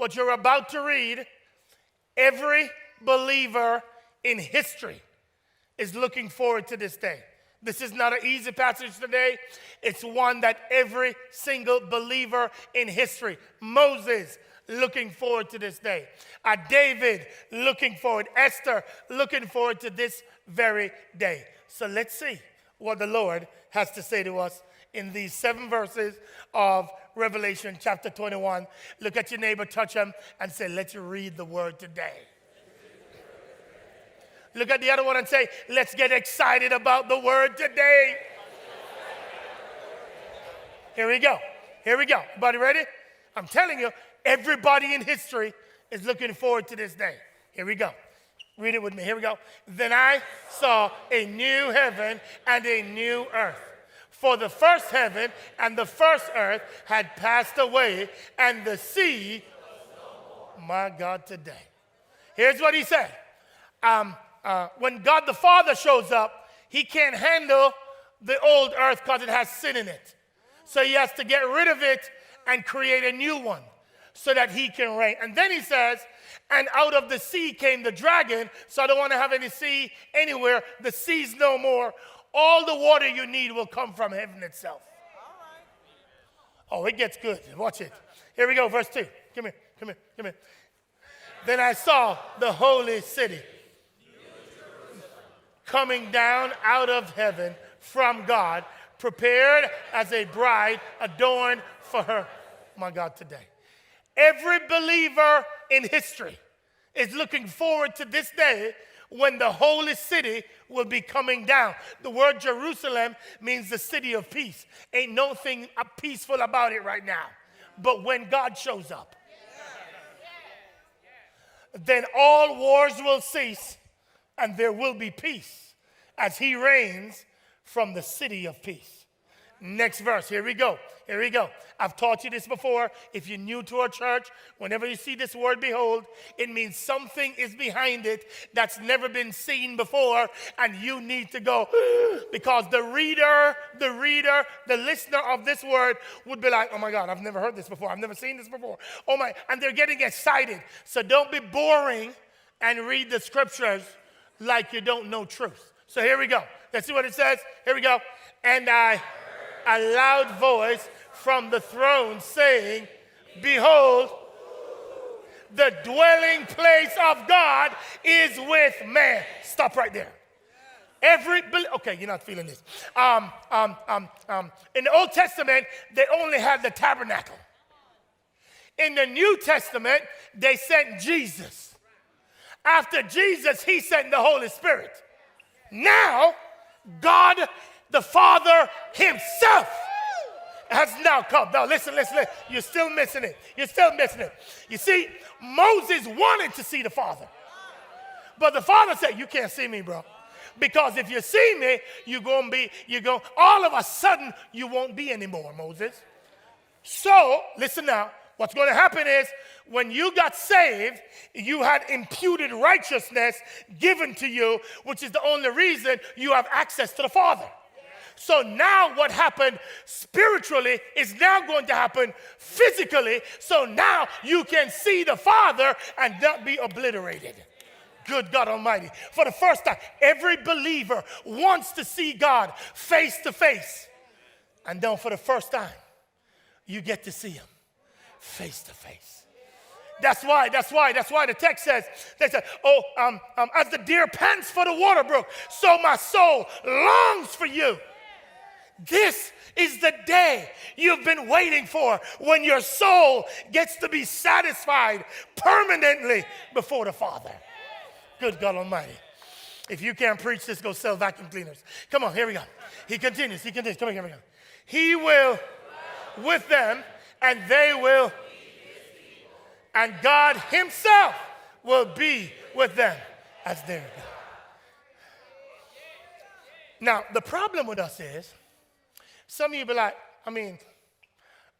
what you're about to read, every believer in history is looking forward to this day. This is not an easy passage today. It's one that every single believer in history, Moses, looking forward to this day. Uh, David, looking forward. Esther, looking forward to this very day. So let's see what the Lord has to say to us in these seven verses of Revelation chapter 21. Look at your neighbor, touch him, and say, Let's read the word today. Look at the other one and say, Let's get excited about the word today. Here we go. Here we go. Everybody ready? I'm telling you, everybody in history is looking forward to this day. Here we go. Read it with me. Here we go. Then I saw a new heaven and a new earth. For the first heaven and the first earth had passed away, and the sea, my God, today. Here's what he said um, uh, When God the Father shows up, he can't handle the old earth because it has sin in it. So he has to get rid of it and create a new one so that he can reign. And then he says, and out of the sea came the dragon. So I don't want to have any sea anywhere. The sea's no more. All the water you need will come from heaven itself. Oh, it gets good. Watch it. Here we go, verse 2. Come here, come here, come here. Then I saw the holy city coming down out of heaven from God prepared as a bride adorned for her, my God, today. Every believer in history is looking forward to this day when the holy city will be coming down. The word Jerusalem means the city of peace. Ain't nothing peaceful about it right now. But when God shows up, then all wars will cease and there will be peace as he reigns from the city of peace. Next verse, here we go. Here we go. I've taught you this before. If you're new to our church, whenever you see this word behold, it means something is behind it that's never been seen before, and you need to go because the reader, the reader, the listener of this word would be like, oh my God, I've never heard this before. I've never seen this before. Oh my, and they're getting excited. So don't be boring and read the scriptures like you don't know truth. So here we go. Let's see what it says. Here we go. And I, a loud voice from the throne saying, Behold, the dwelling place of God is with man. Stop right there. Every okay, you're not feeling this. Um, um, um, um, in the Old Testament, they only had the tabernacle. In the New Testament, they sent Jesus. After Jesus, he sent the Holy Spirit. Now, God the Father Himself has now come. Now, listen, listen, listen. You're still missing it. You're still missing it. You see, Moses wanted to see the Father. But the Father said, You can't see me, bro. Because if you see me, you're going to be, you're going, all of a sudden, you won't be anymore, Moses. So, listen now. What's going to happen is when you got saved, you had imputed righteousness given to you, which is the only reason you have access to the Father. So now what happened spiritually is now going to happen physically. So now you can see the Father and not be obliterated. Good God Almighty. For the first time, every believer wants to see God face to face. And then for the first time, you get to see Him face to face. That's why, that's why, that's why the text says, they said, oh, um, um, as the deer pants for the water brook, so my soul longs for you. This is the day you've been waiting for when your soul gets to be satisfied permanently before the Father. Good God Almighty. If you can't preach this, go sell vacuum cleaners. Come on, here we go. He continues, he continues. Come on, here we go. He will with them, and they will, and God Himself will be with them as their God. Now, the problem with us is some of you be like, I mean,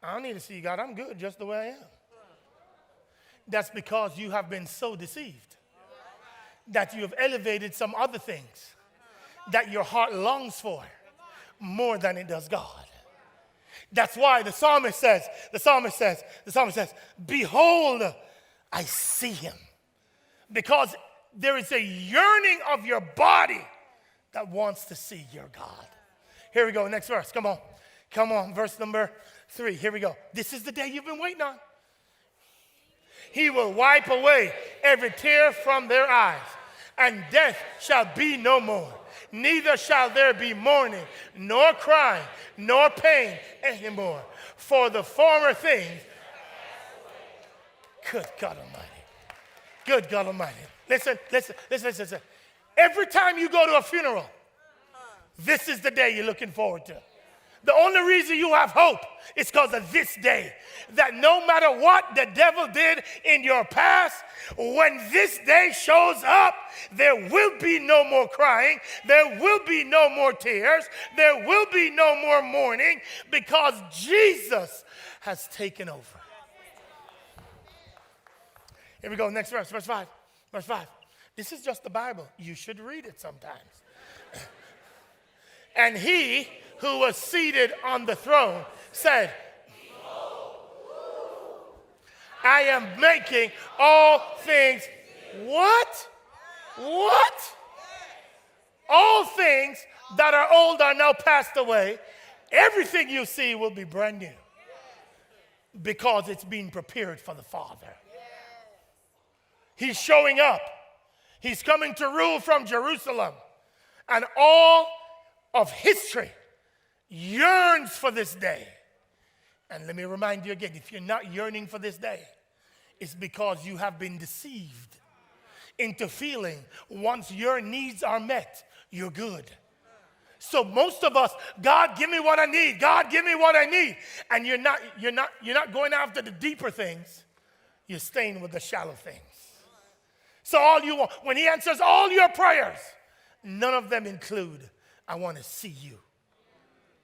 I don't need to see God. I'm good just the way I am. That's because you have been so deceived that you have elevated some other things that your heart longs for more than it does God. That's why the psalmist says, the psalmist says, the psalmist says, Behold I see him. Because there is a yearning of your body that wants to see your God. Here we go, next verse. Come on. Come on, verse number three. Here we go. This is the day you've been waiting on. He will wipe away every tear from their eyes, and death shall be no more. Neither shall there be mourning, nor crying, nor pain anymore. For the former things, good God Almighty, good God Almighty. Listen, listen, listen, listen, listen. Every time you go to a funeral, this is the day you're looking forward to. The only reason you have hope is because of this day. That no matter what the devil did in your past, when this day shows up, there will be no more crying, there will be no more tears, there will be no more mourning because Jesus has taken over. Here we go, next verse, verse 5. Verse 5. This is just the Bible. You should read it sometimes. And he who was seated on the throne said, I am making all things what? What? All things that are old are now passed away. Everything you see will be brand new because it's being prepared for the Father. He's showing up. He's coming to rule from Jerusalem. And all of history yearns for this day. And let me remind you again if you're not yearning for this day, it's because you have been deceived into feeling once your needs are met, you're good. So most of us, God, give me what I need. God, give me what I need. And you're not, you're not, you're not going after the deeper things. You're staying with the shallow things. So all you want, when he answers all your prayers, none of them include, I want to see you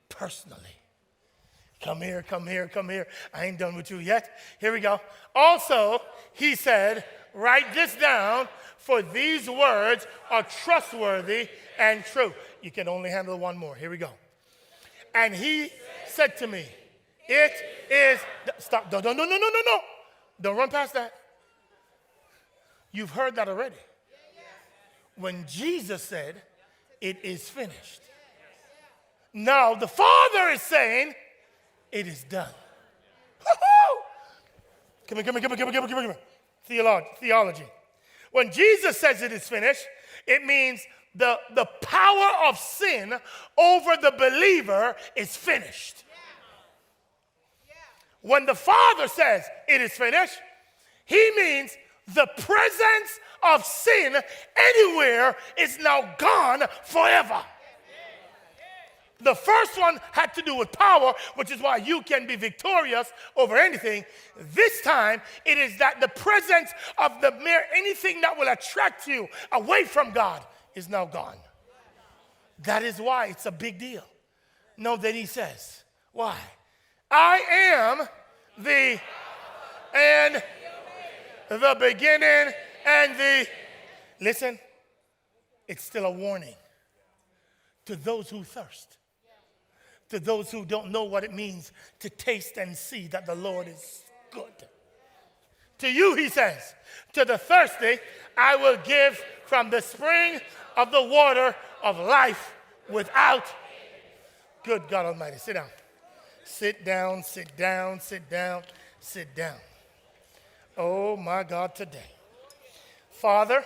personally. Come here, come here, come here. I ain't done with you yet. Here we go. Also, he said, write this down, for these words are trustworthy and true. You can only handle one more. Here we go. And he said to me, It is. Stop. No, no, no, no, no, no, no. Don't run past that. You've heard that already. When Jesus said, It is finished. Now the Father is saying, It is done. Come here, come here, come here, come here, come here, come here. Theology, theology. When Jesus says it is finished, it means the, the power of sin over the believer is finished. When the Father says it is finished, he means the presence of sin anywhere is now gone forever. The first one had to do with power, which is why you can be victorious over anything. This time, it is that the presence of the mere anything that will attract you away from God is now gone. That is why it's a big deal. Know that he says, Why? I am the and the beginning and the. Listen, it's still a warning to those who thirst, to those who don't know what it means to taste and see that the Lord is good. To you, he says, to the thirsty, I will give from the spring of the water of life without. Good God Almighty. Sit down. Sit down, sit down, sit down, sit down. Oh my God, today. Father,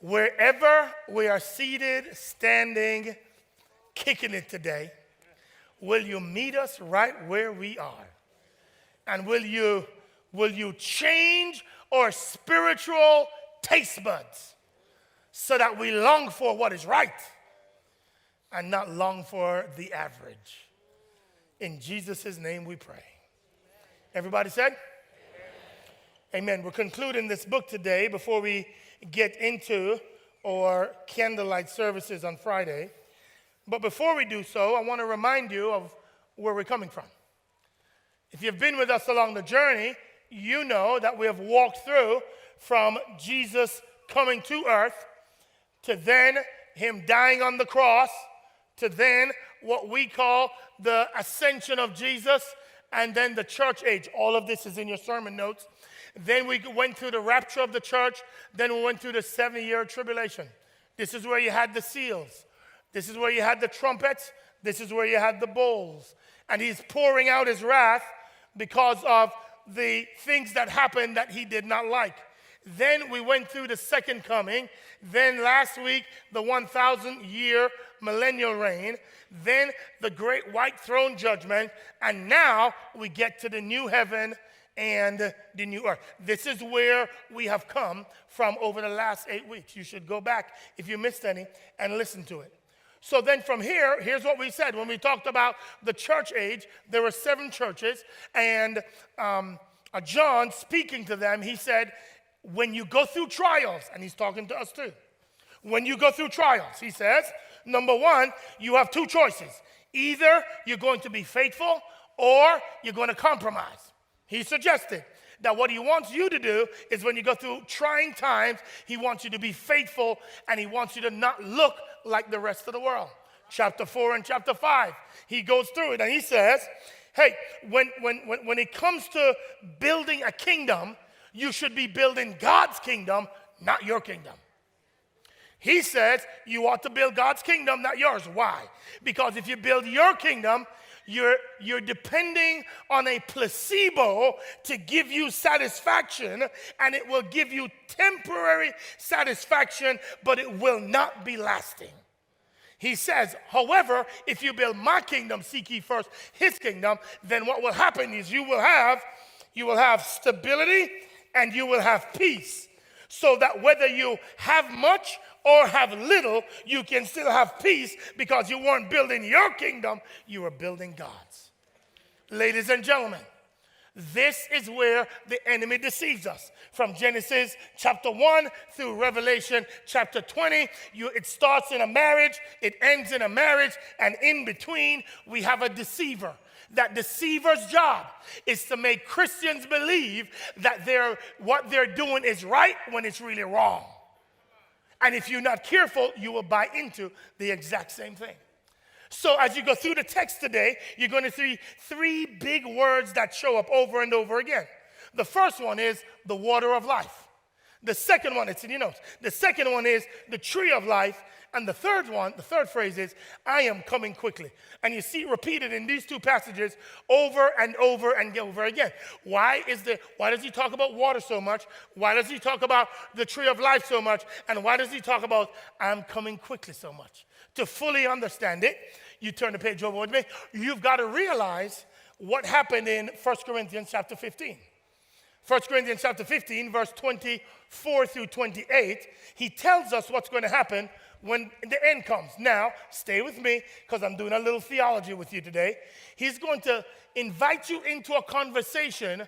wherever we are seated, standing, kicking it today, will you meet us right where we are? And will you, will you change our spiritual taste buds so that we long for what is right and not long for the average? In Jesus' name we pray. Everybody said? Amen. We're concluding this book today before we get into our candlelight services on Friday. But before we do so, I want to remind you of where we're coming from. If you've been with us along the journey, you know that we have walked through from Jesus coming to earth to then him dying on the cross to then what we call the ascension of Jesus and then the church age. All of this is in your sermon notes. Then we went through the rapture of the church. Then we went through the seven year tribulation. This is where you had the seals. This is where you had the trumpets. This is where you had the bowls. And he's pouring out his wrath because of the things that happened that he did not like. Then we went through the second coming. Then last week, the 1,000 year millennial reign. Then the great white throne judgment. And now we get to the new heaven and the new earth. This is where we have come from over the last eight weeks. You should go back if you missed any and listen to it. So then from here, here's what we said. When we talked about the church age, there were seven churches, and um, uh, John speaking to them, he said, when you go through trials, and he's talking to us too, when you go through trials, he says, number one, you have two choices. Either you're going to be faithful or you're going to compromise. He suggested that what he wants you to do is when you go through trying times, he wants you to be faithful and he wants you to not look like the rest of the world. Chapter 4 and chapter 5, he goes through it and he says, Hey, when, when, when, when it comes to building a kingdom, you should be building God's kingdom, not your kingdom. He says you ought to build God's kingdom, not yours. Why? Because if you build your kingdom, you're, you're depending on a placebo to give you satisfaction, and it will give you temporary satisfaction, but it will not be lasting. He says, however, if you build my kingdom, seek ye first his kingdom, then what will happen is you will have you will have stability and you will have peace. So that whether you have much or have little, you can still have peace because you weren't building your kingdom, you were building God's. Ladies and gentlemen, this is where the enemy deceives us. From Genesis chapter 1 through Revelation chapter 20, you, it starts in a marriage, it ends in a marriage, and in between, we have a deceiver. That deceiver's job is to make Christians believe that they're, what they're doing is right when it's really wrong. And if you're not careful, you will buy into the exact same thing. So, as you go through the text today, you're going to see three big words that show up over and over again. The first one is the water of life. The second one, it's in your notes. The second one is the tree of life. And the third one, the third phrase is, I am coming quickly. And you see repeated in these two passages over and over and over again. Why is the why does he talk about water so much? Why does he talk about the tree of life so much? And why does he talk about I'm coming quickly so much? To fully understand it, you turn the page over with me, you've got to realize what happened in 1 Corinthians chapter 15. 1 Corinthians chapter 15, verse 24 through 28, he tells us what's going to happen when the end comes. Now, stay with me because I'm doing a little theology with you today. He's going to invite you into a conversation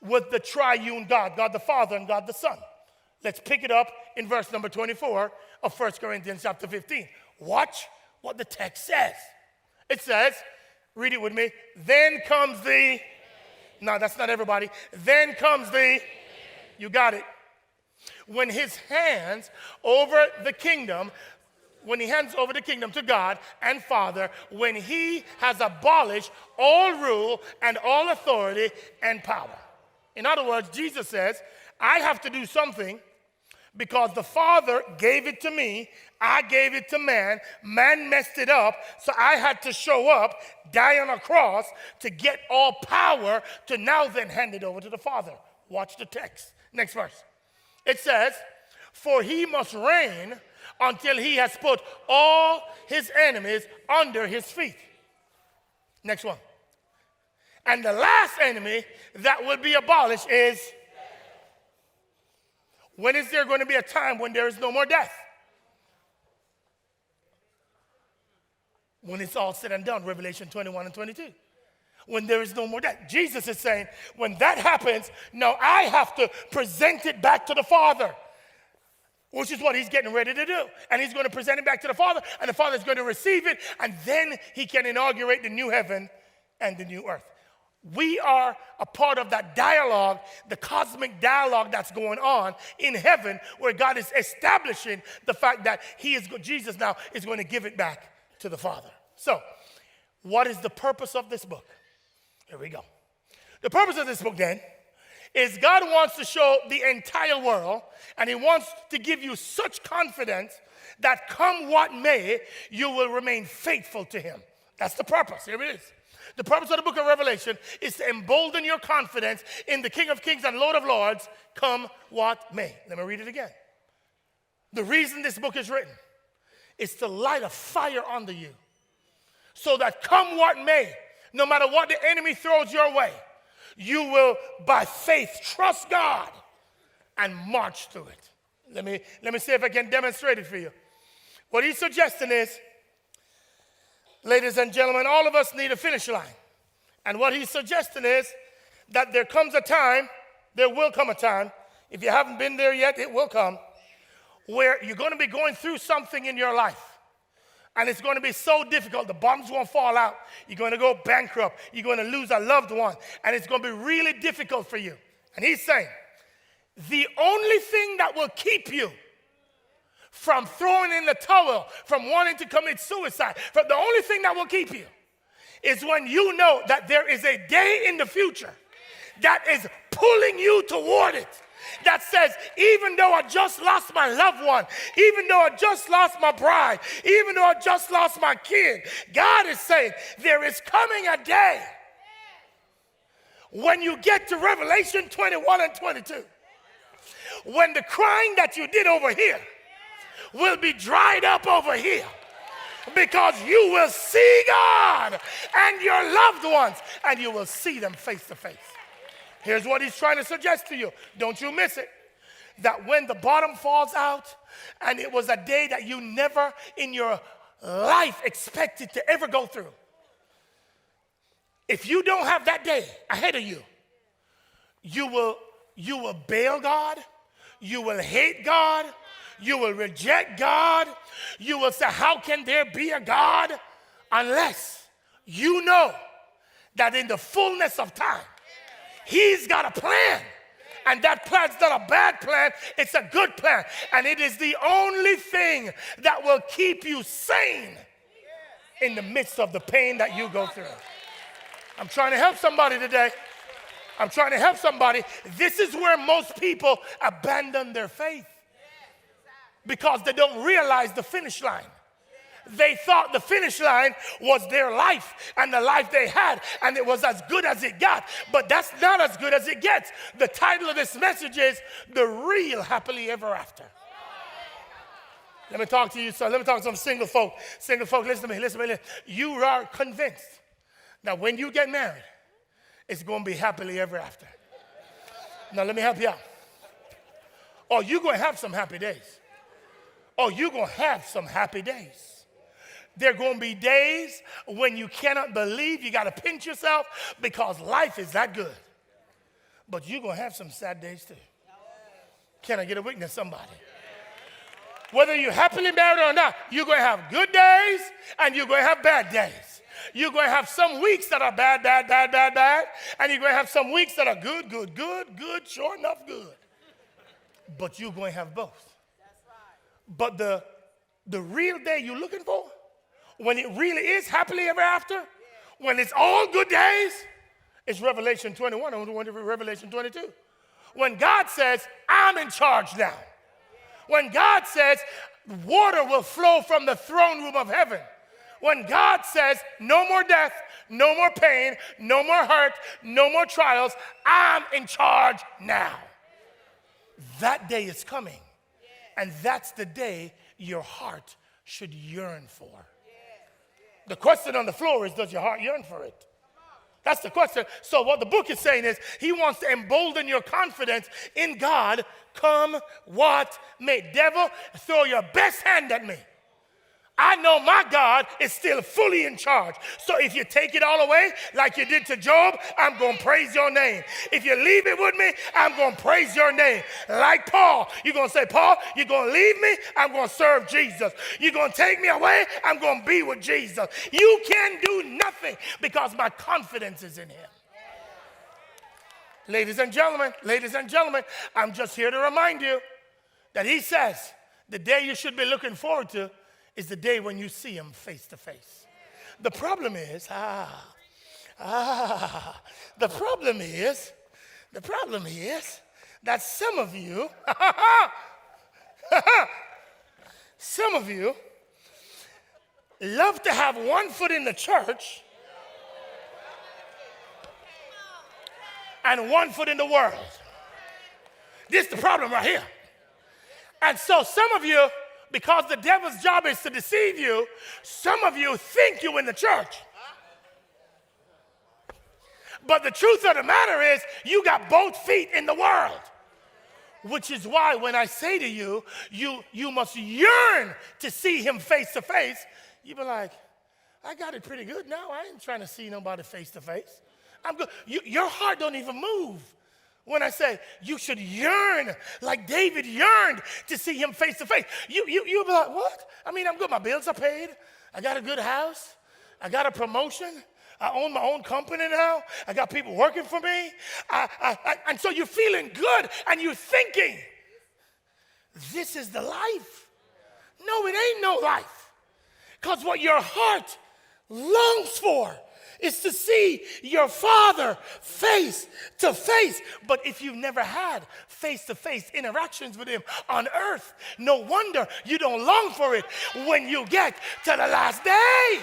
with the triune God, God the Father and God the Son. Let's pick it up in verse number 24 of 1 Corinthians chapter 15. Watch what the text says. It says, read it with me, then comes the, no, that's not everybody. Then comes the, you got it. When his hands over the kingdom when he hands over the kingdom to God and Father, when he has abolished all rule and all authority and power. In other words, Jesus says, I have to do something because the Father gave it to me, I gave it to man, man messed it up, so I had to show up, die on a cross to get all power to now then hand it over to the Father. Watch the text. Next verse. It says, For he must reign until he has put all his enemies under his feet. Next one. And the last enemy that will be abolished is when is there going to be a time when there is no more death? When it's all said and done, Revelation 21 and 22. When there is no more death. Jesus is saying, when that happens, now I have to present it back to the Father which is what he's getting ready to do. And he's going to present it back to the Father, and the Father is going to receive it, and then he can inaugurate the new heaven and the new earth. We are a part of that dialogue, the cosmic dialogue that's going on in heaven, where God is establishing the fact that He is Jesus now is going to give it back to the Father. So, what is the purpose of this book? Here we go. The purpose of this book then is God wants to show the entire world and He wants to give you such confidence that come what may, you will remain faithful to Him. That's the purpose. Here it is. The purpose of the book of Revelation is to embolden your confidence in the King of Kings and Lord of Lords, come what may. Let me read it again. The reason this book is written is to light a fire under you so that come what may, no matter what the enemy throws your way, you will by faith trust God and march through it. Let me, let me see if I can demonstrate it for you. What he's suggesting is, ladies and gentlemen, all of us need a finish line. And what he's suggesting is that there comes a time, there will come a time, if you haven't been there yet, it will come, where you're going to be going through something in your life. And it's going to be so difficult. The bombs won't fall out. You're going to go bankrupt. You're going to lose a loved one. And it's going to be really difficult for you. And he's saying, the only thing that will keep you from throwing in the towel, from wanting to commit suicide, from the only thing that will keep you is when you know that there is a day in the future that is pulling you toward it that says, even though I just lost my loved one, even though I just lost my bride, even though I just lost my kid, God is saying, there is coming a day when you get to Revelation 21 and 22, when the crying that you did over here will be dried up over here because you will see God and your loved ones and you will see them face to face. Here's what he's trying to suggest to you. Don't you miss it. That when the bottom falls out, and it was a day that you never in your life expected to ever go through. If you don't have that day ahead of you, you will you will bail God, you will hate God, you will reject God, you will say, How can there be a God? Unless you know that in the fullness of time, He's got a plan. And that plan's not a bad plan, it's a good plan. And it is the only thing that will keep you sane in the midst of the pain that you go through. I'm trying to help somebody today. I'm trying to help somebody. This is where most people abandon their faith because they don't realize the finish line they thought the finish line was their life and the life they had, and it was as good as it got. But that's not as good as it gets. The title of this message is The Real Happily Ever After. Let me talk to you, son. Let me talk to some single folk. Single folk, listen to me, listen to me. Listen. You are convinced that when you get married, it's going to be happily ever after. Now, let me help you out. Oh, you're going to have some happy days. Oh, you're going to have some happy days. There are going to be days when you cannot believe, you got to pinch yourself because life is that good. But you're going to have some sad days too. Can I get a witness, somebody? Whether you're happily married or not, you're going to have good days and you're going to have bad days. You're going to have some weeks that are bad, bad, bad, bad, bad, and you're going to have some weeks that are good, good, good, good, sure enough, good. But you're going to have both. But the, the real day you're looking for when it really is happily ever after, when it's all good days, it's Revelation 21. I want to Revelation 22. When God says, I'm in charge now. When God says, water will flow from the throne room of heaven. When God says, no more death, no more pain, no more hurt, no more trials, I'm in charge now. That day is coming. And that's the day your heart should yearn for. The question on the floor is Does your heart yearn for it? That's the question. So, what the book is saying is, He wants to embolden your confidence in God, come what may. Devil, throw your best hand at me. I know my God is still fully in charge. So if you take it all away, like you did to Job, I'm going to praise your name. If you leave it with me, I'm going to praise your name. Like Paul, you're going to say, Paul, you're going to leave me, I'm going to serve Jesus. You're going to take me away, I'm going to be with Jesus. You can do nothing because my confidence is in him. Ladies and gentlemen, ladies and gentlemen, I'm just here to remind you that he says the day you should be looking forward to is the day when you see him face to face. The problem is, ah, Ah, the problem is, the problem is that some of you, some of you love to have one foot in the church and one foot in the world. This is the problem right here. And so some of you, because the devil's job is to deceive you, some of you think you're in the church. But the truth of the matter is, you got both feet in the world. Which is why when I say to you, you, you must yearn to see him face to face, you be like, I got it pretty good now. I ain't trying to see nobody face to face. I'm good. You, your heart don't even move. When I say you should yearn like David yearned to see him face to face, you you you'll be like, what? I mean, I'm good. My bills are paid. I got a good house. I got a promotion. I own my own company now. I got people working for me. I, I, I, and so you're feeling good and you're thinking, this is the life. No, it ain't no life. Because what your heart longs for is to see your father face to face. But if you've never had face to face interactions with him on earth, no wonder you don't long for it when you get to the last day.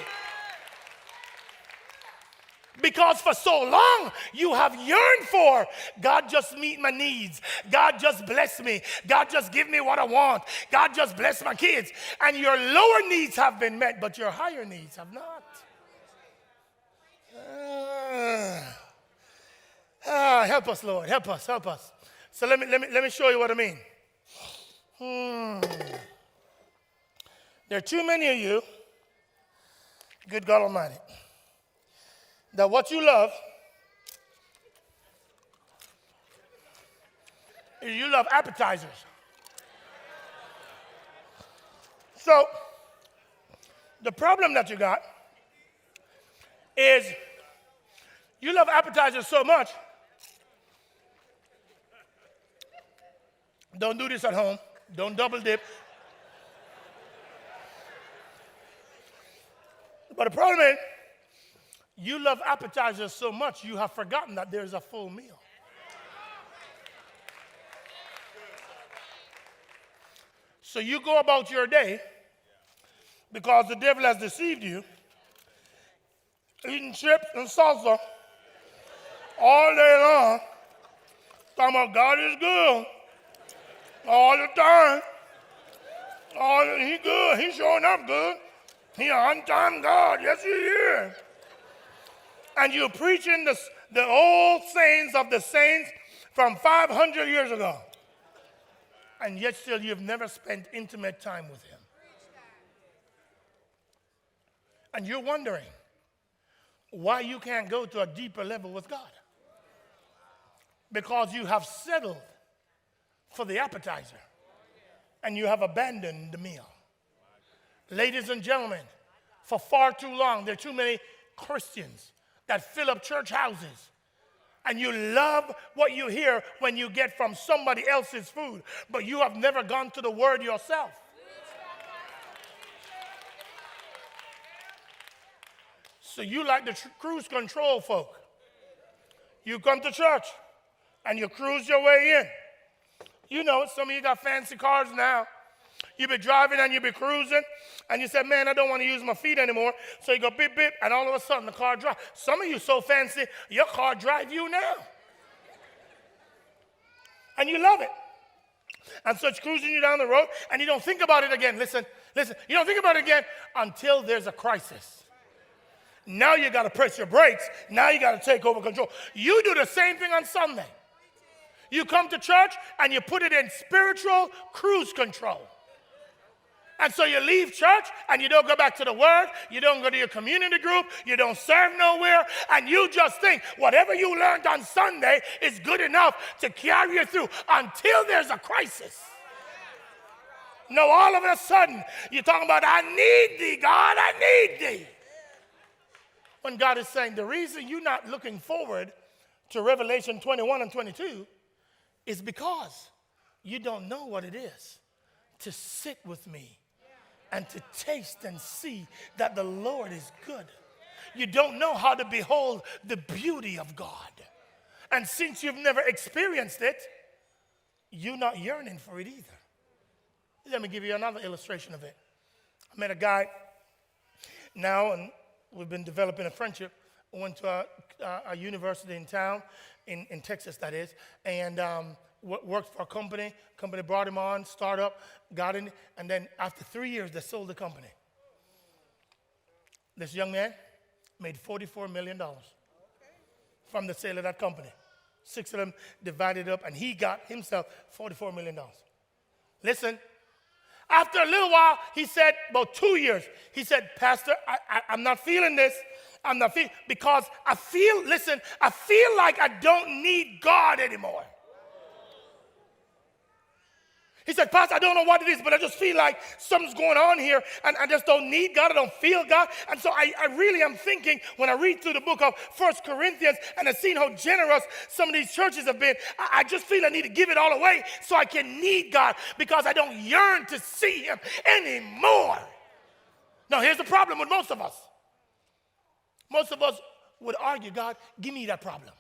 Because for so long you have yearned for God just meet my needs. God just bless me. God just give me what I want. God just bless my kids. And your lower needs have been met, but your higher needs have not. Uh, help us, Lord. Help us, help us. So let me, let me, let me show you what I mean. Hmm. There are too many of you, good God Almighty, that what you love is you love appetizers. So, the problem that you got is you love appetizers so much. Don't do this at home. Don't double dip. But the problem is, you love appetizers so much you have forgotten that there's a full meal. So you go about your day because the devil has deceived you, eating chips and salsa all day long, talking about God is good all the time. All the, he good. He's showing up good. He on time God. Yes, he is. And you're preaching the, the old sayings of the saints from 500 years ago. And yet still you've never spent intimate time with him. And you're wondering why you can't go to a deeper level with God because you have settled for the appetizer and you have abandoned the meal. Ladies and gentlemen, for far too long, there are too many Christians that fill up church houses. And you love what you hear when you get from somebody else's food, but you have never gone to the word yourself. So you like the tr- cruise control folk. You come to church, and you cruise your way in. You know, some of you got fancy cars now. You be driving and you be cruising, and you said, "Man, I don't want to use my feet anymore." So you go beep beep, and all of a sudden the car drives. Some of you so fancy, your car drive you now, and you love it. And so it's cruising you down the road, and you don't think about it again. Listen, listen. You don't think about it again until there's a crisis. Now you got to press your brakes. Now you got to take over control. You do the same thing on Sunday. You come to church and you put it in spiritual cruise control. And so you leave church and you don't go back to the word, you don't go to your community group, you don't serve nowhere, and you just think whatever you learned on Sunday is good enough to carry you through until there's a crisis. No, all of a sudden, you're talking about, I need thee, God, I need thee. When God is saying, the reason you're not looking forward to Revelation 21 and 22 is because you don't know what it is to sit with me and to taste and see that the Lord is good. you don't know how to behold the beauty of God. And since you've never experienced it, you're not yearning for it either. Let me give you another illustration of it. I met a guy now, and we've been developing a friendship. I went to a, a university in town, in, in Texas, that is, and um, worked for a company. Company brought him on, startup, got in, and then after three years, they sold the company. This young man made $44 million from the sale of that company. Six of them divided up, and he got himself $44 million. Listen, after a little while, he said, about two years, he said, Pastor, I, am not feeling this. I'm not feeling because I feel, listen, I feel like I don't need God anymore. He said, Pastor, I don't know what it is, but I just feel like something's going on here and I just don't need God. I don't feel God. And so I, I really am thinking when I read through the book of First Corinthians and I've seen how generous some of these churches have been, I, I just feel I need to give it all away so I can need God because I don't yearn to see Him anymore. Now, here's the problem with most of us. Most of us would argue, God, give me that problem.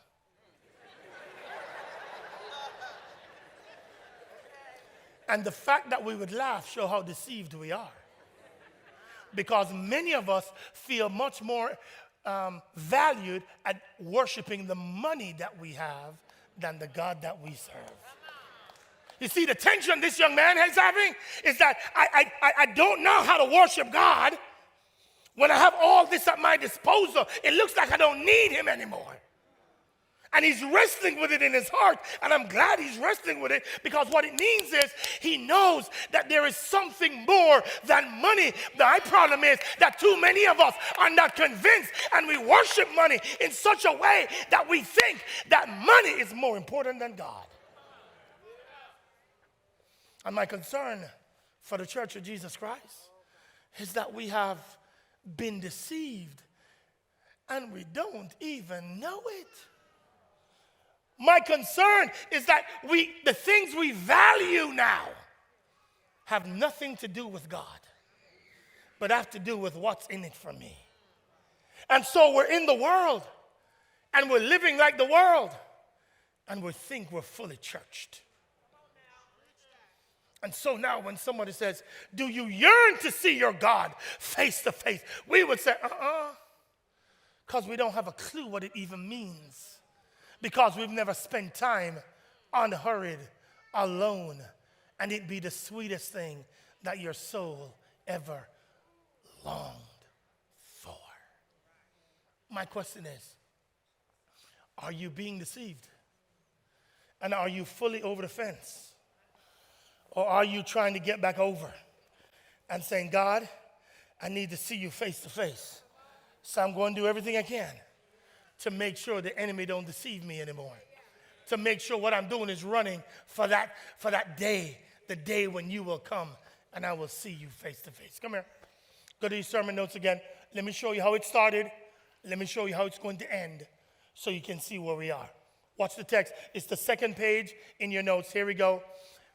And the fact that we would laugh show how deceived we are. Because many of us feel much more um, valued at worshiping the money that we have than the God that we serve. You see, the tension this young man is having is that I, I, I don't know how to worship God when I have all this at my disposal. It looks like I don't need Him anymore. And he's wrestling with it in his heart. And I'm glad he's wrestling with it because what it means is he knows that there is something more than money. My problem is that too many of us are not convinced and we worship money in such a way that we think that money is more important than God. And my concern for the church of Jesus Christ is that we have been deceived and we don't even know it. My concern is that we, the things we value now have nothing to do with God, but have to do with what's in it for me. And so we're in the world and we're living like the world and we think we're fully churched. And so now, when somebody says, Do you yearn to see your God face to face? We would say, Uh uh-uh, uh, because we don't have a clue what it even means because we've never spent time unhurried, alone, and it'd be the sweetest thing that your soul ever longed for. My question is Are you being deceived? And are you fully over the fence? Or are you trying to get back over and saying, God, I need to see you face to face. So I'm going to do everything I can to make sure the enemy don't deceive me anymore. To make sure what I'm doing is running for that, for that day, the day when you will come and I will see you face to face. Come here. Go to your sermon notes again. Let me show you how it started. Let me show you how it's going to end so you can see where we are. Watch the text. It's the second page in your notes. Here we go.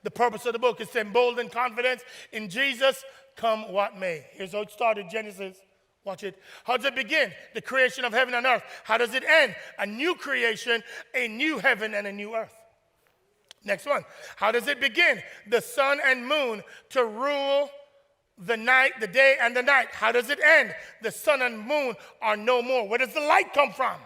The purpose of the book is to embolden confidence in Jesus, come what may. Here's how it started Genesis Watch it. How does it begin? The creation of heaven and earth. How does it end? A new creation, a new heaven, and a new earth. Next one. How does it begin? The sun and moon to rule the night, the day, and the night. How does it end? The sun and moon are no more. Where does the light come from?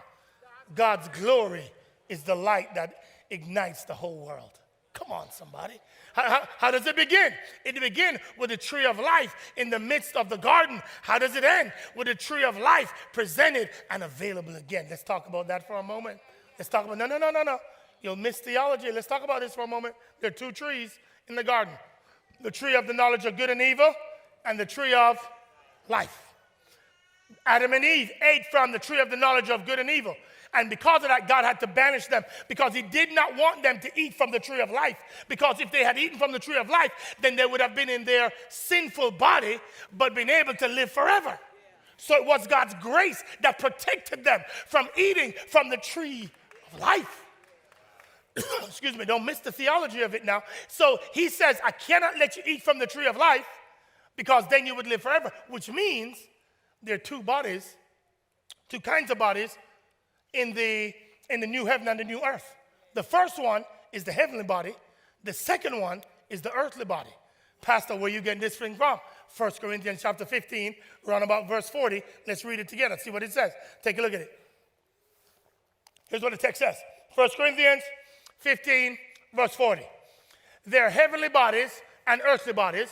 God's glory is the light that ignites the whole world. Come on, somebody. How, how, how, does it begin? It begins with the tree of life in the midst of the garden. How does it end? With the tree of life presented and available again. Let's talk about that for a moment. Let's talk about, no, no, no, no, no. You'll miss theology. Let's talk about this for a moment. There are two trees in the garden the tree of the knowledge of good and evil, and the tree of life. Adam and Eve ate from the tree of the knowledge of good and evil. And because of that, God had to banish them because He did not want them to eat from the tree of life. Because if they had eaten from the tree of life, then they would have been in their sinful body, but been able to live forever. So it was God's grace that protected them from eating from the tree of life. Excuse me, don't miss the theology of it now. So he says, I cannot let you eat from the tree of life because then you would live forever, which means there are two bodies two kinds of bodies in the, in the new heaven and the new earth. The first one is the heavenly body, the second one is the earthly body. Pastor, where you getting this thing from? 1 Corinthians chapter 15, around about verse 40. Let's read it together, see what it says. Take a look at it. Here's what the text says 1 Corinthians 15, verse 40. There are heavenly bodies and earthly bodies,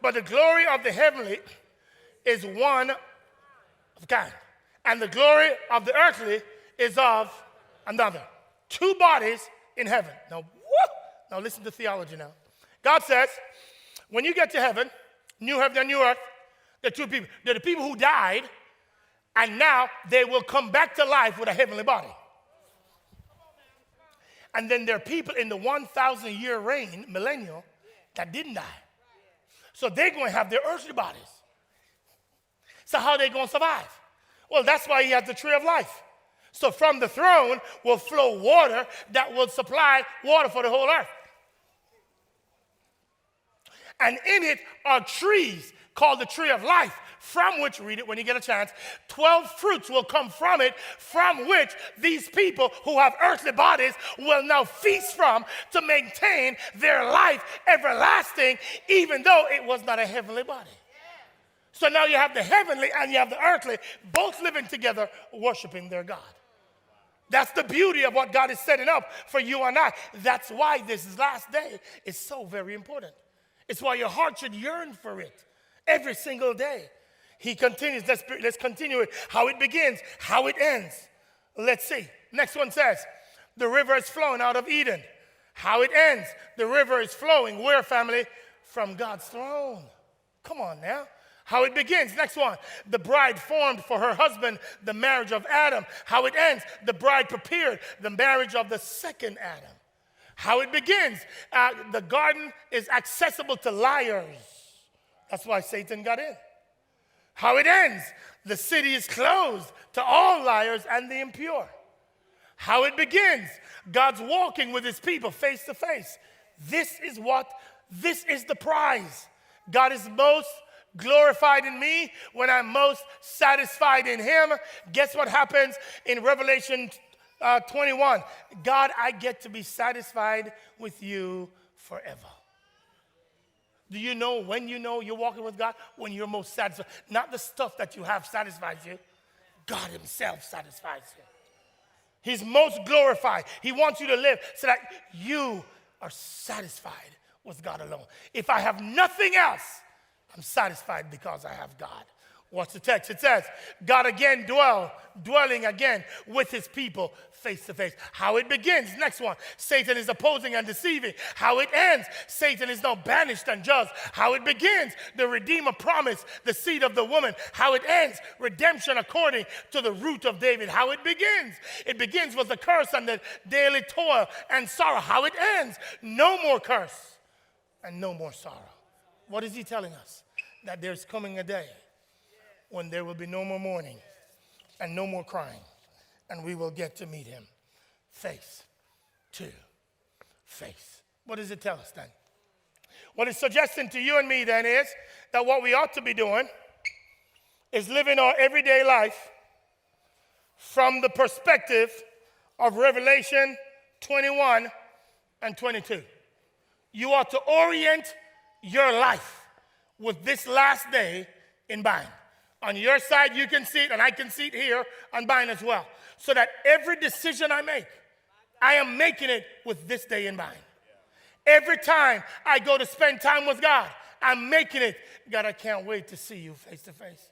but the glory of the heavenly is one of kind, and the glory of the earthly is of another. Two bodies in heaven. Now, whoo, now listen to theology now. God says, when you get to heaven, new heaven and new earth, there are two people. They're the people who died, and now they will come back to life with a heavenly body. And then there are people in the 1,000 year reign, millennial, that didn't die. So they're going to have their earthly bodies. So how are they going to survive? Well, that's why he has the tree of life. So from the throne will flow water that will supply water for the whole earth. And in it are trees called the tree of life, from which, read it when you get a chance, 12 fruits will come from it, from which these people who have earthly bodies will now feast from to maintain their life everlasting, even though it was not a heavenly body. So now you have the heavenly and you have the earthly, both living together, worshiping their God. That's the beauty of what God is setting up for you and I. That's why this last day is so very important. It's why your heart should yearn for it every single day. He continues, let's, let's continue it. How it begins, how it ends. Let's see. Next one says, the river is flowing out of Eden. How it ends, the river is flowing. Where, family? From God's throne. Come on now. How it begins, next one. The bride formed for her husband the marriage of Adam. How it ends, the bride prepared the marriage of the second Adam. How it begins, uh, the garden is accessible to liars. That's why Satan got in. How it ends, the city is closed to all liars and the impure. How it begins, God's walking with his people face to face. This is what, this is the prize. God is most glorified in me when I'm most satisfied in him. Guess what happens in Revelation uh, 21? God, I get to be satisfied with you forever. Do you know when you know you're walking with God? When you're most satisfied. Not the stuff that you have satisfies you, God Himself satisfies you. He's most glorified. He wants you to live so that you are satisfied with God alone. If I have nothing else, I'm satisfied because I have God. What's the text? It says, God again dwell, dwelling again with his people face to face. How it begins, next one, Satan is opposing and deceiving. How it ends, Satan is now banished and judged. How it begins, the Redeemer promised the seed of the woman. How it ends, redemption according to the root of David. How it begins, it begins with the curse and the daily toil and sorrow. How it ends, no more curse and no more sorrow. What is he telling us? That there's coming a day when there will be no more mourning and no more crying, and we will get to meet him face to face. What does it tell us then? What it's suggesting to you and me then is that what we ought to be doing is living our everyday life from the perspective of Revelation 21 and 22. You ought to orient your life with this last day in mind. On your side, you can see it, and I can see it here on mine as well. So that every decision I make, I am making it with this day in mind. Every time I go to spend time with God, I'm making it. God, I can't wait to see you face to face.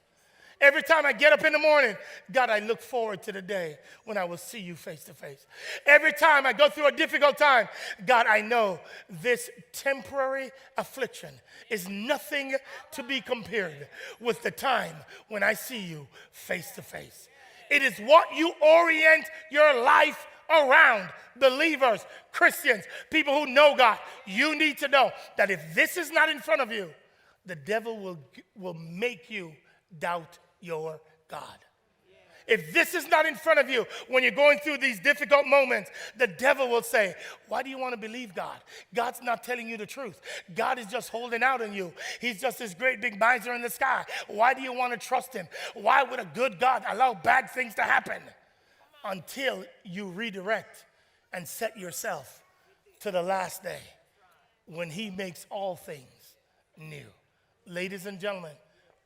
Every time I get up in the morning, God, I look forward to the day when I will see you face to face. Every time I go through a difficult time, God, I know this temporary affliction is nothing to be compared with the time when I see you face to face. It is what you orient your life around believers, Christians, people who know God. You need to know that if this is not in front of you, the devil will, will make you doubt your God. If this is not in front of you when you're going through these difficult moments, the devil will say, Why do you want to believe God? God's not telling you the truth. God is just holding out on you. He's just this great big miser in the sky. Why do you want to trust him? Why would a good God allow bad things to happen? Until you redirect and set yourself to the last day when he makes all things new. Ladies and gentlemen,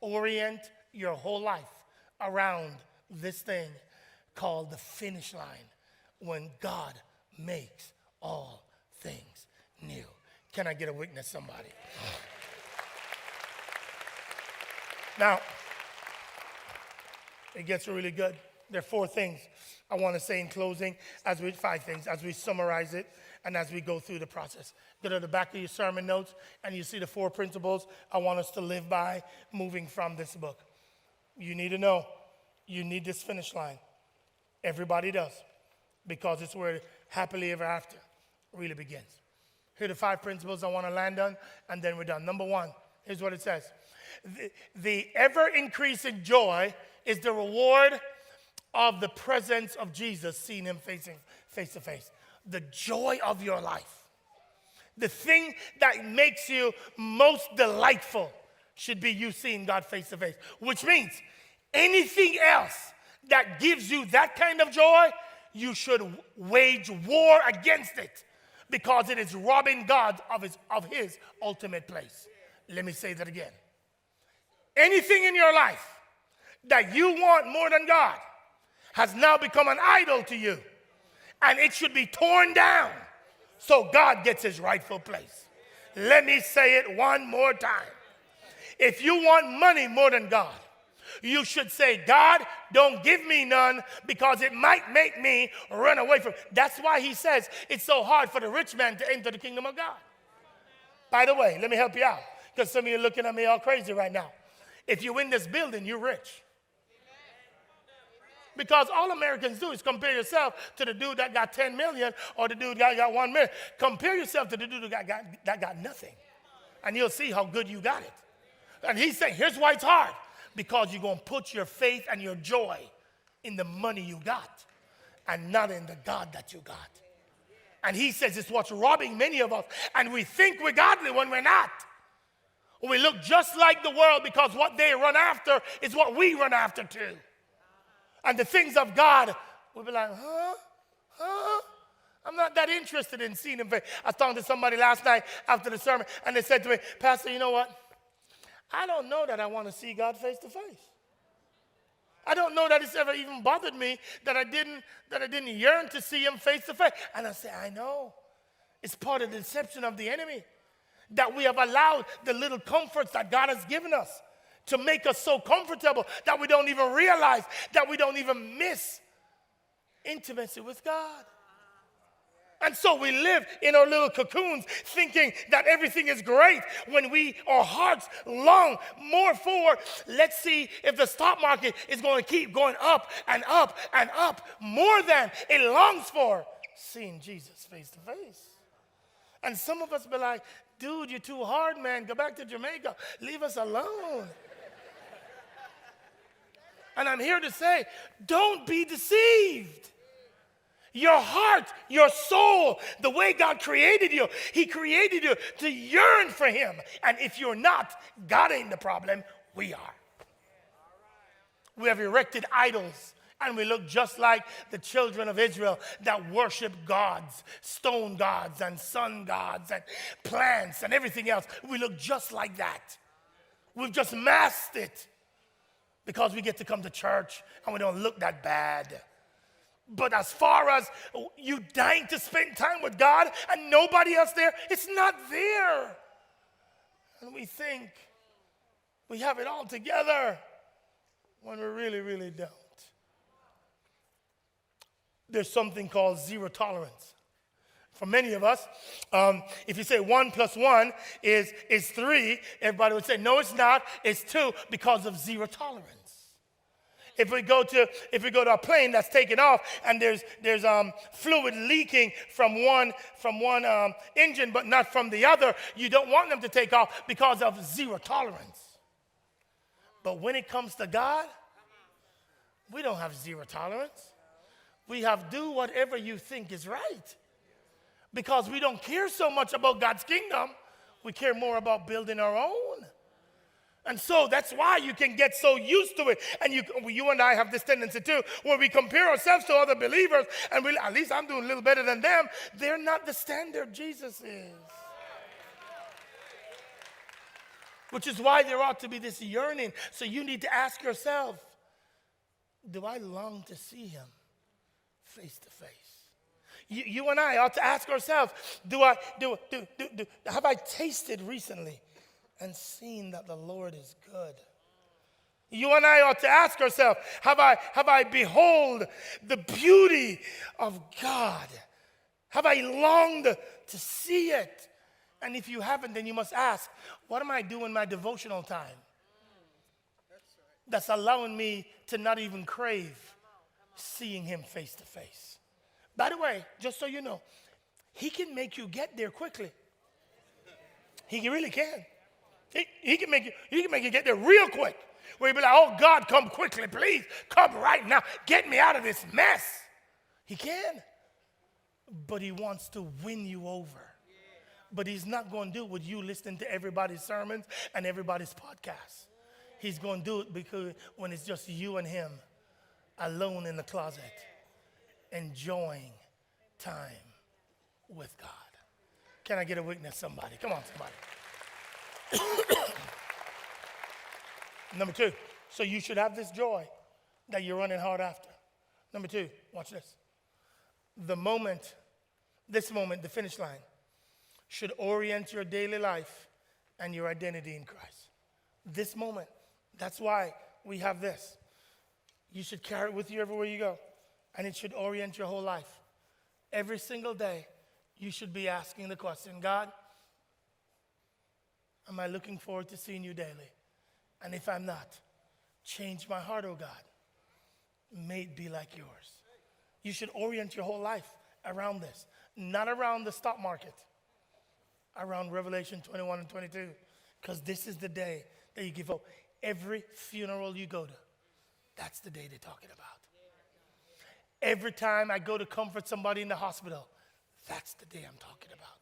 orient your whole life around this thing called the finish line when God makes all things new. Can I get a witness, somebody? Now, it gets really good. There are four things I want to say in closing, as we five things as we summarize it and as we go through the process. Go to the back of your sermon notes, and you see the four principles I want us to live by moving from this book. You need to know you need this finish line. Everybody does, because it's where happily ever after really begins. Here are the five principles I want to land on, and then we're done. Number one, here's what it says The, the ever increasing joy is the reward of the presence of Jesus, seeing him facing face to face. The joy of your life. The thing that makes you most delightful should be you seeing God face to face, which means anything else that gives you that kind of joy, you should wage war against it because it is robbing God of his, of his ultimate place. Let me say that again. Anything in your life that you want more than God has now become an idol to you, and it should be torn down so God gets his rightful place. Let me say it one more time. If you want money more than God, you should say, God, don't give me none because it might make me run away from. That's why he says it's so hard for the rich man to enter the kingdom of God. By the way, let me help you out because some of you are looking at me all crazy right now. If you win this building, you're rich. Because all Americans do is compare yourself to the dude that got 10 million or the dude that got 1 million. Compare yourself to the dude that got, that got nothing. And you'll see how good you got it. And he's saying, here's why it's hard. Because you're going to put your faith and your joy in the money you got and not in the God that you got. And he says it's what's robbing many of us. And we think we're godly when we're not. We look just like the world because what they run after is what we run after too and the things of God, we'll be like, huh? Huh? I'm not that interested in seeing him. I talked to somebody last night after the sermon, and they said to me, Pastor, you know what? I don't know that I want to see God face to face. I don't know that it's ever even bothered me that I didn't that I didn't yearn to see him face to face. And I say, I know. It's part of the deception of the enemy that we have allowed the little comforts that God has given us to make us so comfortable that we don't even realize that we don't even miss intimacy with God. And so we live in our little cocoons thinking that everything is great when we, our hearts long more for, let's see if the stock market is going to keep going up and up and up more than it longs for seeing Jesus face to face. And some of us be like, dude, you're too hard, man. Go back to Jamaica. Leave us alone. And I'm here to say, don't be deceived. Your heart, your soul, the way God created you, He created you to yearn for Him. And if you're not, God ain't the problem, we are. We have erected idols and we look just like the children of Israel that worship gods, stone gods, and sun gods, and plants, and everything else. We look just like that. We've just masked it because we get to come to church and we don't look that bad. But as far as you dying to spend time with God and nobody else there, it's not there. And we think we have it all together when we really, really don't. There's something called zero tolerance. For many of us, um, if you say one plus one is, is three, everybody would say, no, it's not, it's two because of zero tolerance. If we go to if we go to a plane that's taking off and there's there's um, fluid leaking from one from one um, engine but not from the other, you don't want them to take off because of zero tolerance. But when it comes to God, We don't have zero tolerance. We have do whatever you think is right. Because we don't care so much about God's kingdom, we care more about building our own. And so that's why you can get so used to it. And you, you and I have this tendency too, where we compare ourselves to other believers and we, at least I'm doing a little better than them. They're not the standard Jesus is. Which is why there ought to be this yearning. So you need to ask yourself do I long to see him face to face? You, you and I ought to ask ourselves do I, do, do, do, do, have I tasted recently and seen that the Lord is good? You and I ought to ask ourselves have I, have I behold the beauty of God? Have I longed to see it? And if you haven't, then you must ask, what am I doing my devotional time? That's allowing me to not even crave seeing him face to face. By the way, just so you know, he can make you get there quickly. He really can. He, he, can make you, he can make you get there real quick. Where you be like, oh God, come quickly, please. Come right now. Get me out of this mess. He can. But he wants to win you over. But he's not going to do it with you listening to everybody's sermons and everybody's podcasts. He's going to do it because when it's just you and him alone in the closet, enjoying time with God. Can I get a witness, somebody? Come on, somebody. Number two, so you should have this joy that you're running hard after. Number two, watch this. The moment, this moment, the finish line, should orient your daily life and your identity in Christ. This moment. That's why we have this. You should carry it with you everywhere you go, and it should orient your whole life. Every single day, you should be asking the question God, am I looking forward to seeing you daily? And if I'm not, change my heart, oh God. May it be like yours. You should orient your whole life around this, not around the stock market around Revelation 21 and 22 because this is the day that you give up. Every funeral you go to, that's the day they're talking about. Every time I go to comfort somebody in the hospital, that's the day I'm talking about.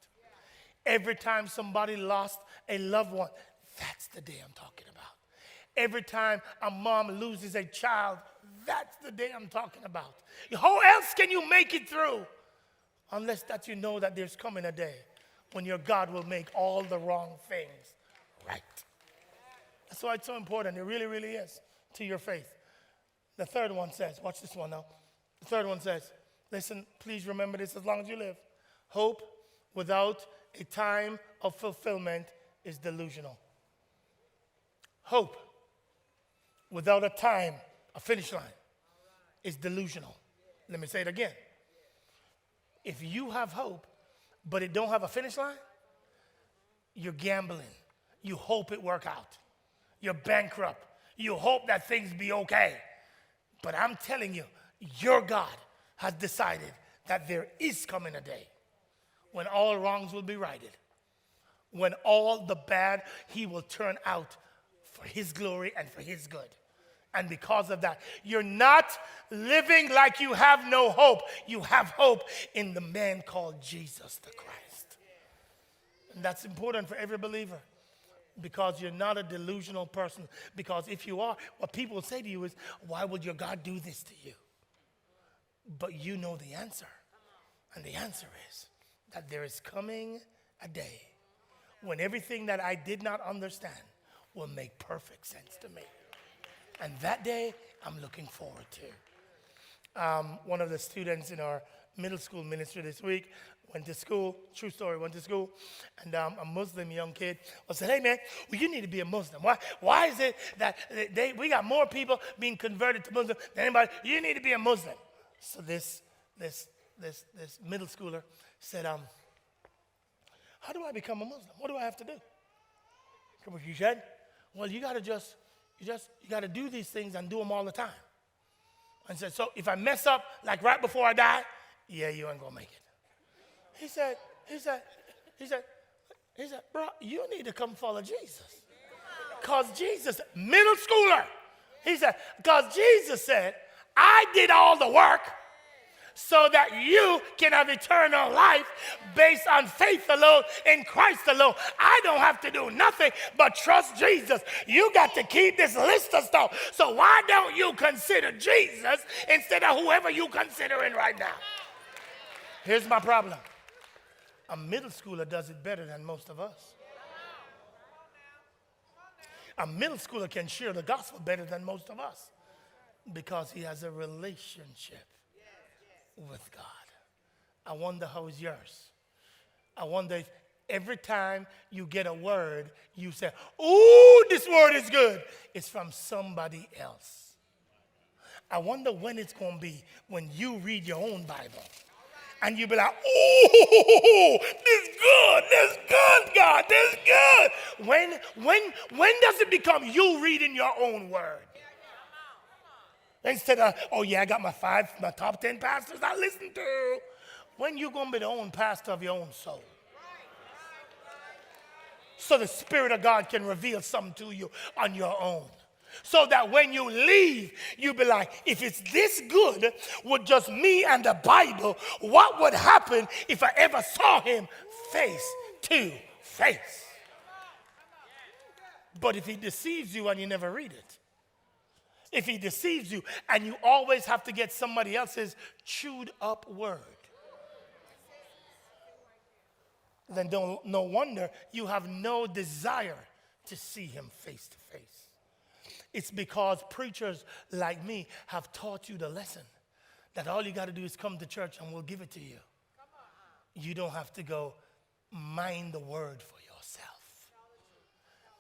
Every time somebody lost a loved one, that's the day I'm talking about. Every time a mom loses a child, that's the day I'm talking about. How else can you make it through? Unless that you know that there's coming a day when your God will make all the wrong things right. That's why it's so important. It really, really is to your faith. The third one says, watch this one now. The third one says, listen, please remember this as long as you live. Hope without a time of fulfillment is delusional. Hope without a time, a finish line, is delusional. Let me say it again. If you have hope but it don't have a finish line, you're gambling. You hope it work out. You're bankrupt. You hope that things be okay. But I'm telling you, your God has decided that there is coming a day when all wrongs will be righted. When all the bad he will turn out for his glory and for his good. And because of that, you're not living like you have no hope. You have hope in the man called Jesus the Christ. And that's important for every believer because you're not a delusional person. Because if you are, what people say to you is, Why would your God do this to you? But you know the answer. And the answer is that there is coming a day when everything that I did not understand will make perfect sense to me. And that day, I'm looking forward to. Um, one of the students in our middle school ministry this week went to school, true story, went to school, and um, a Muslim young kid was said, hey man, well, you need to be a Muslim. Why, why is it that they, we got more people being converted to Muslim than anybody? You need to be a Muslim. So this, this, this, this middle schooler said, um, how do I become a Muslim? What do I have to do? Come on, you said, well, you got to just you just you got to do these things and do them all the time. And said, so if I mess up like right before I die, yeah, you ain't gonna make it. He said, he said, he said, he said, bro, you need to come follow Jesus. Because Jesus, middle schooler, he said, because Jesus said, I did all the work so that you can have eternal life based on faith alone in Christ alone. I don't have to do nothing but trust Jesus. You got to keep this list of stuff. So why don't you consider Jesus instead of whoever you're considering right now? Here's my problem. A middle schooler does it better than most of us. A middle schooler can share the gospel better than most of us because he has a relationship with God. I wonder how is yours. I wonder if every time you get a word, you say, Ooh, this word is good. It's from somebody else. I wonder when it's going to be when you read your own Bible. And you be like, ooh, this good, this good, God, this good. When, when, when does it become you reading your own word? Instead of, uh, oh yeah, I got my five, my top 10 pastors I listen to. When you to be the own pastor of your own soul? So the Spirit of God can reveal something to you on your own. So that when you leave, you be like, if it's this good with just me and the Bible, what would happen if I ever saw him face to face? But if he deceives you and you never read it, if he deceives you and you always have to get somebody else's chewed up word, then don't, no wonder you have no desire to see him face to face. It's because preachers like me have taught you the lesson that all you got to do is come to church and we'll give it to you. You don't have to go mind the word for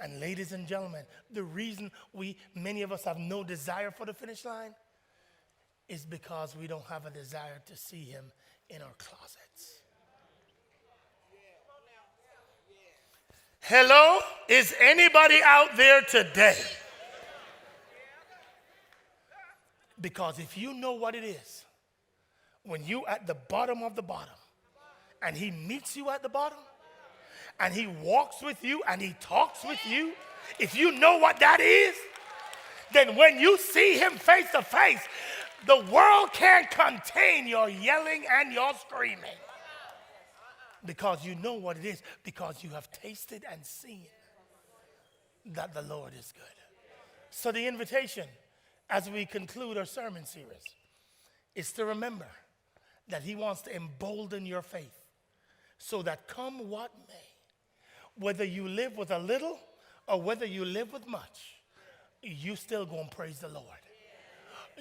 and ladies and gentlemen, the reason we, many of us, have no desire for the finish line is because we don't have a desire to see him in our closets. Hello? Is anybody out there today? Because if you know what it is, when you at the bottom of the bottom and he meets you at the bottom, and he walks with you and he talks with you, if you know what that is, then when you see him face to face, the world can't contain your yelling and your screaming. Because you know what it is, because you have tasted and seen that the Lord is good. So, the invitation as we conclude our sermon series is to remember that He wants to embolden your faith so that come what may, whether you live with a little or whether you live with much, you still to praise the Lord.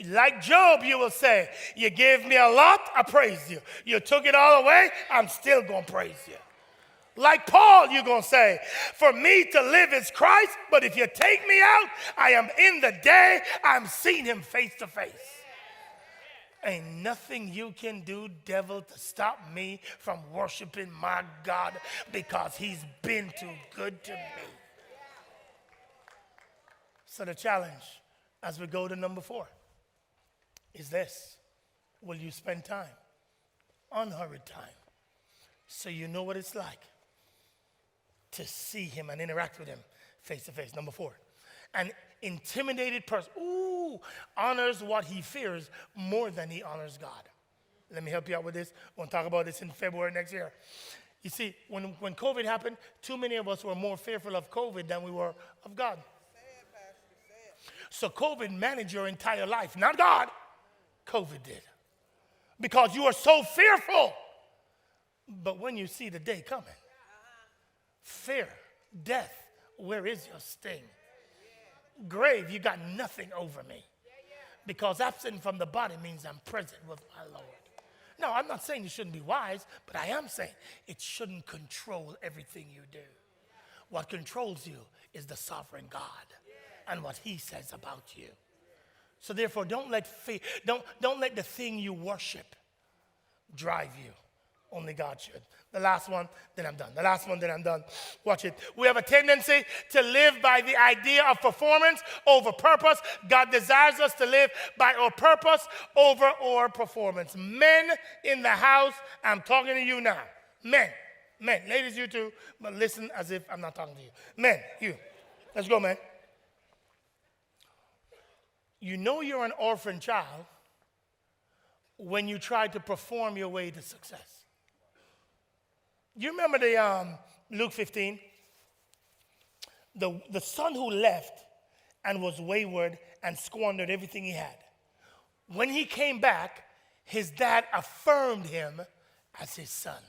Like Job, you will say, You gave me a lot, I praise you. You took it all away, I'm still to praise you. Like Paul, you're going to say, For me to live is Christ, but if you take me out, I am in the day I'm seeing him face to face. Ain't nothing you can do, devil, to stop me from worshiping my God because he's been too good to me. So, the challenge as we go to number four is this Will you spend time, unhurried time, so you know what it's like to see him and interact with him face to face? Number four. An intimidated person. Ooh, honors what he fears more than he honors God. Let me help you out with this. We'll talk about this in February next year. You see, when, when COVID happened, too many of us were more fearful of COVID than we were of God. So COVID managed your entire life, not God. COVID did. Because you are so fearful. But when you see the day coming, fear, death, where is your sting? Grave, you got nothing over me. Because absent from the body means I'm present with my Lord. No, I'm not saying you shouldn't be wise, but I am saying it shouldn't control everything you do. What controls you is the sovereign God and what he says about you. So therefore, don't let fear, don't, don't let the thing you worship drive you. Only God should. The last one, then I'm done. The last one, then I'm done. Watch it. We have a tendency to live by the idea of performance over purpose. God desires us to live by our purpose over our performance. Men in the house, I'm talking to you now. Men, men, ladies, you too, but listen as if I'm not talking to you. Men, you. Let's go, man. You know you're an orphan child when you try to perform your way to success. You remember the um, Luke 15? The, the son who left and was wayward and squandered everything he had. When he came back, his dad affirmed him as his son.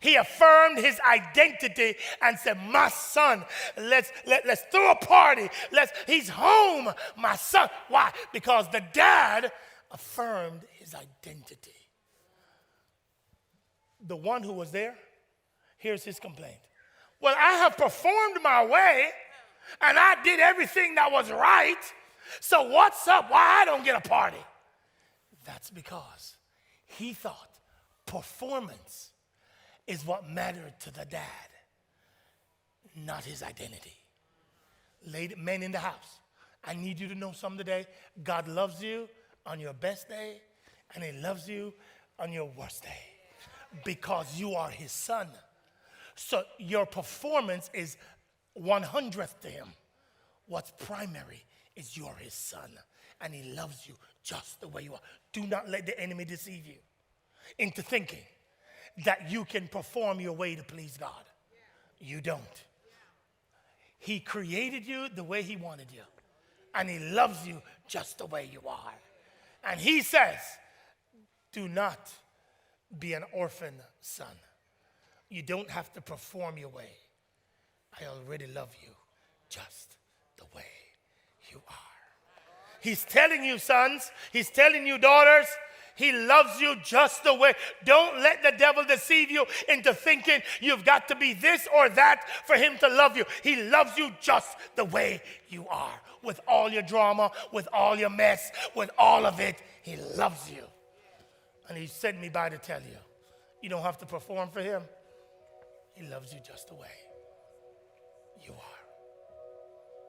He affirmed his identity and said, My son, let's, let, let's throw a party. Let's, he's home, my son. Why? Because the dad affirmed his identity. The one who was there, here's his complaint. Well, I have performed my way and I did everything that was right. So what's up? Why I don't get a party? That's because he thought performance is what mattered to the dad, not his identity. Lady, men in the house, I need you to know something today. God loves you on your best day, and He loves you on your worst day because you are His son. So your performance is 100th to Him. What's primary is you're His son, and He loves you just the way you are. Do not let the enemy deceive you into thinking that you can perform your way to please God. You don't. He created you the way He wanted you, and He loves you just the way you are. And He says, Do not be an orphan son. You don't have to perform your way. I already love you just the way you are. He's telling you, sons, He's telling you, daughters, he loves you just the way. Don't let the devil deceive you into thinking you've got to be this or that for him to love you. He loves you just the way you are, with all your drama, with all your mess, with all of it. He loves you. And he sent me by to tell you you don't have to perform for him. He loves you just the way you are.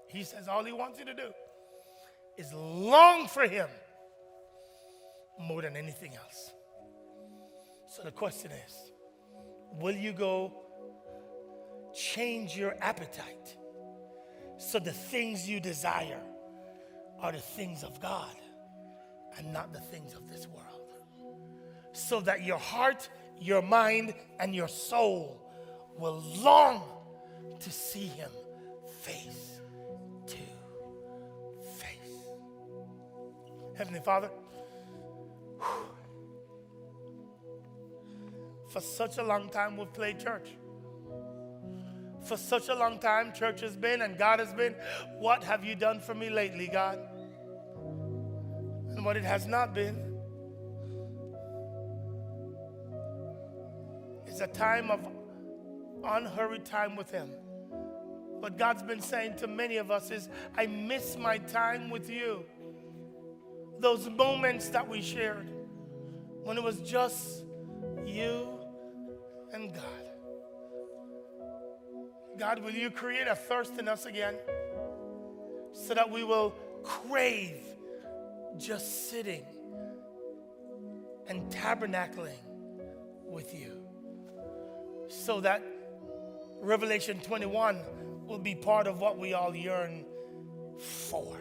He says all he wants you to do is long for him more than anything else. So the question is will you go change your appetite so the things you desire are the things of God and not the things of this world? So that your heart, your mind, and your soul will long to see Him face to face. Heavenly Father, for such a long time, we've played church. For such a long time, church has been and God has been. What have you done for me lately, God? And what it has not been is a time of unhurried time with Him. What God's been saying to many of us is, I miss my time with you. Those moments that we shared when it was just you and God. God, will you create a thirst in us again so that we will crave just sitting and tabernacling with you so that Revelation 21 will be part of what we all yearn for.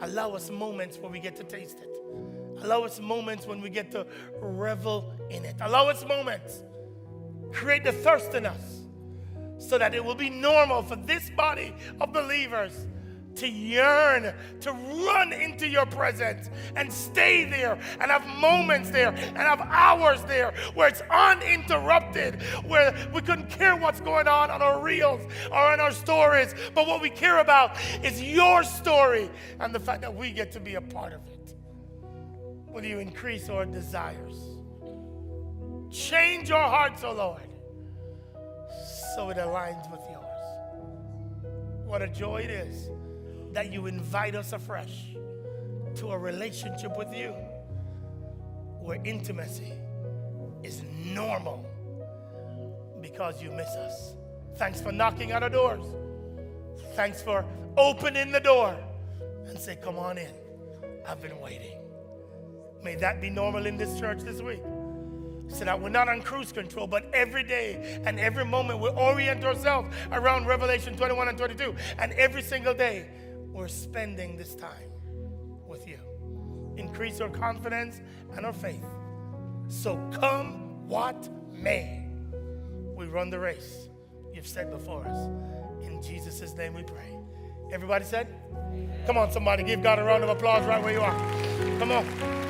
Allow us moments where we get to taste it. Allow us moments when we get to revel in it. Allow us moments. Create the thirst in us so that it will be normal for this body of believers to yearn, to run into your presence and stay there and have moments there and have hours there where it's uninterrupted, where we couldn't care what's going on on our reels or in our stories, but what we care about is your story and the fact that we get to be a part of it. Will you increase our desires? Change our hearts, O oh Lord, so it aligns with yours. What a joy it is that you invite us afresh to a relationship with you where intimacy is normal because you miss us. Thanks for knocking on our doors. Thanks for opening the door and say, Come on in. I've been waiting. May that be normal in this church this week. So that we're not on cruise control, but every day and every moment we orient ourselves around Revelation 21 and 22. And every single day we're spending this time with you. increase our confidence and our faith. So come what may, we run the race you've set before us. In Jesus' name we pray. Everybody said? Come on, somebody, give God a round of applause right where you are. Come on.